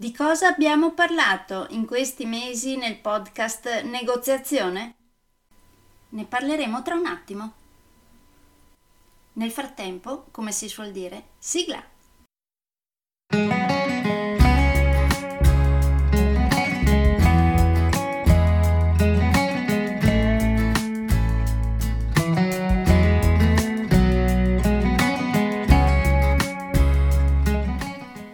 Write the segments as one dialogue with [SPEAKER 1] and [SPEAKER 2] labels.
[SPEAKER 1] Di cosa abbiamo parlato in questi mesi nel podcast Negoziazione? Ne parleremo tra un attimo. Nel frattempo, come si suol dire, sigla!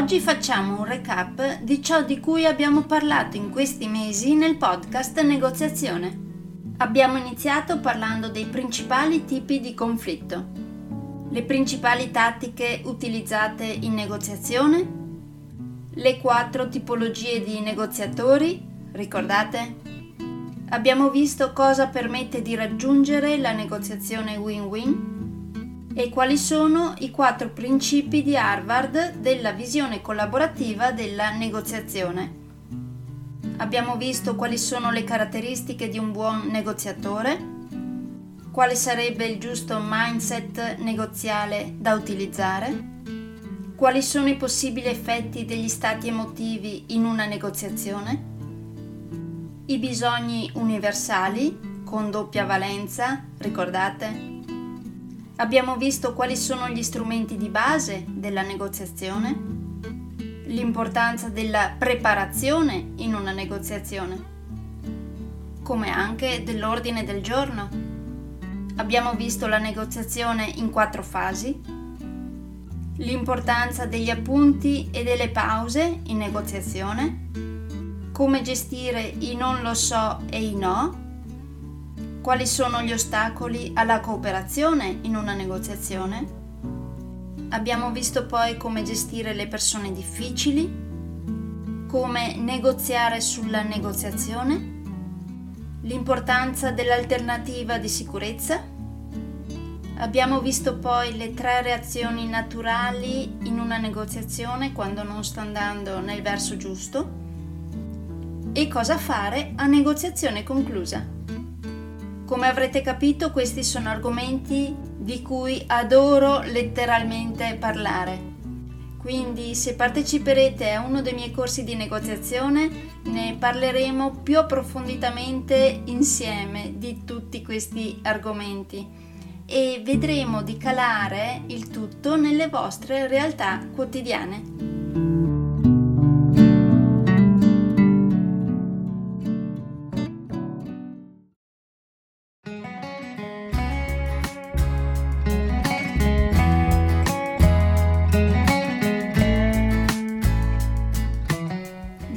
[SPEAKER 1] Oggi facciamo un recap di ciò di cui abbiamo parlato in questi mesi nel podcast Negoziazione. Abbiamo iniziato parlando dei principali tipi di conflitto, le principali tattiche utilizzate in negoziazione, le quattro tipologie di negoziatori, ricordate? Abbiamo visto cosa permette di raggiungere la negoziazione win-win e quali sono i quattro principi di Harvard della visione collaborativa della negoziazione. Abbiamo visto quali sono le caratteristiche di un buon negoziatore, quale sarebbe il giusto mindset negoziale da utilizzare, quali sono i possibili effetti degli stati emotivi in una negoziazione, i bisogni universali con doppia valenza, ricordate? Abbiamo visto quali sono gli strumenti di base della negoziazione, l'importanza della preparazione in una negoziazione, come anche dell'ordine del giorno. Abbiamo visto la negoziazione in quattro fasi, l'importanza degli appunti e delle pause in negoziazione, come gestire i non lo so e i no quali sono gli ostacoli alla cooperazione in una negoziazione? Abbiamo visto poi come gestire le persone difficili, come negoziare sulla negoziazione, l'importanza dell'alternativa di sicurezza. Abbiamo visto poi le tre reazioni naturali in una negoziazione quando non sta andando nel verso giusto e cosa fare a negoziazione conclusa. Come avrete capito questi sono argomenti di cui adoro letteralmente parlare. Quindi se parteciperete a uno dei miei corsi di negoziazione ne parleremo più approfonditamente insieme di tutti questi argomenti e vedremo di calare il tutto nelle vostre realtà quotidiane.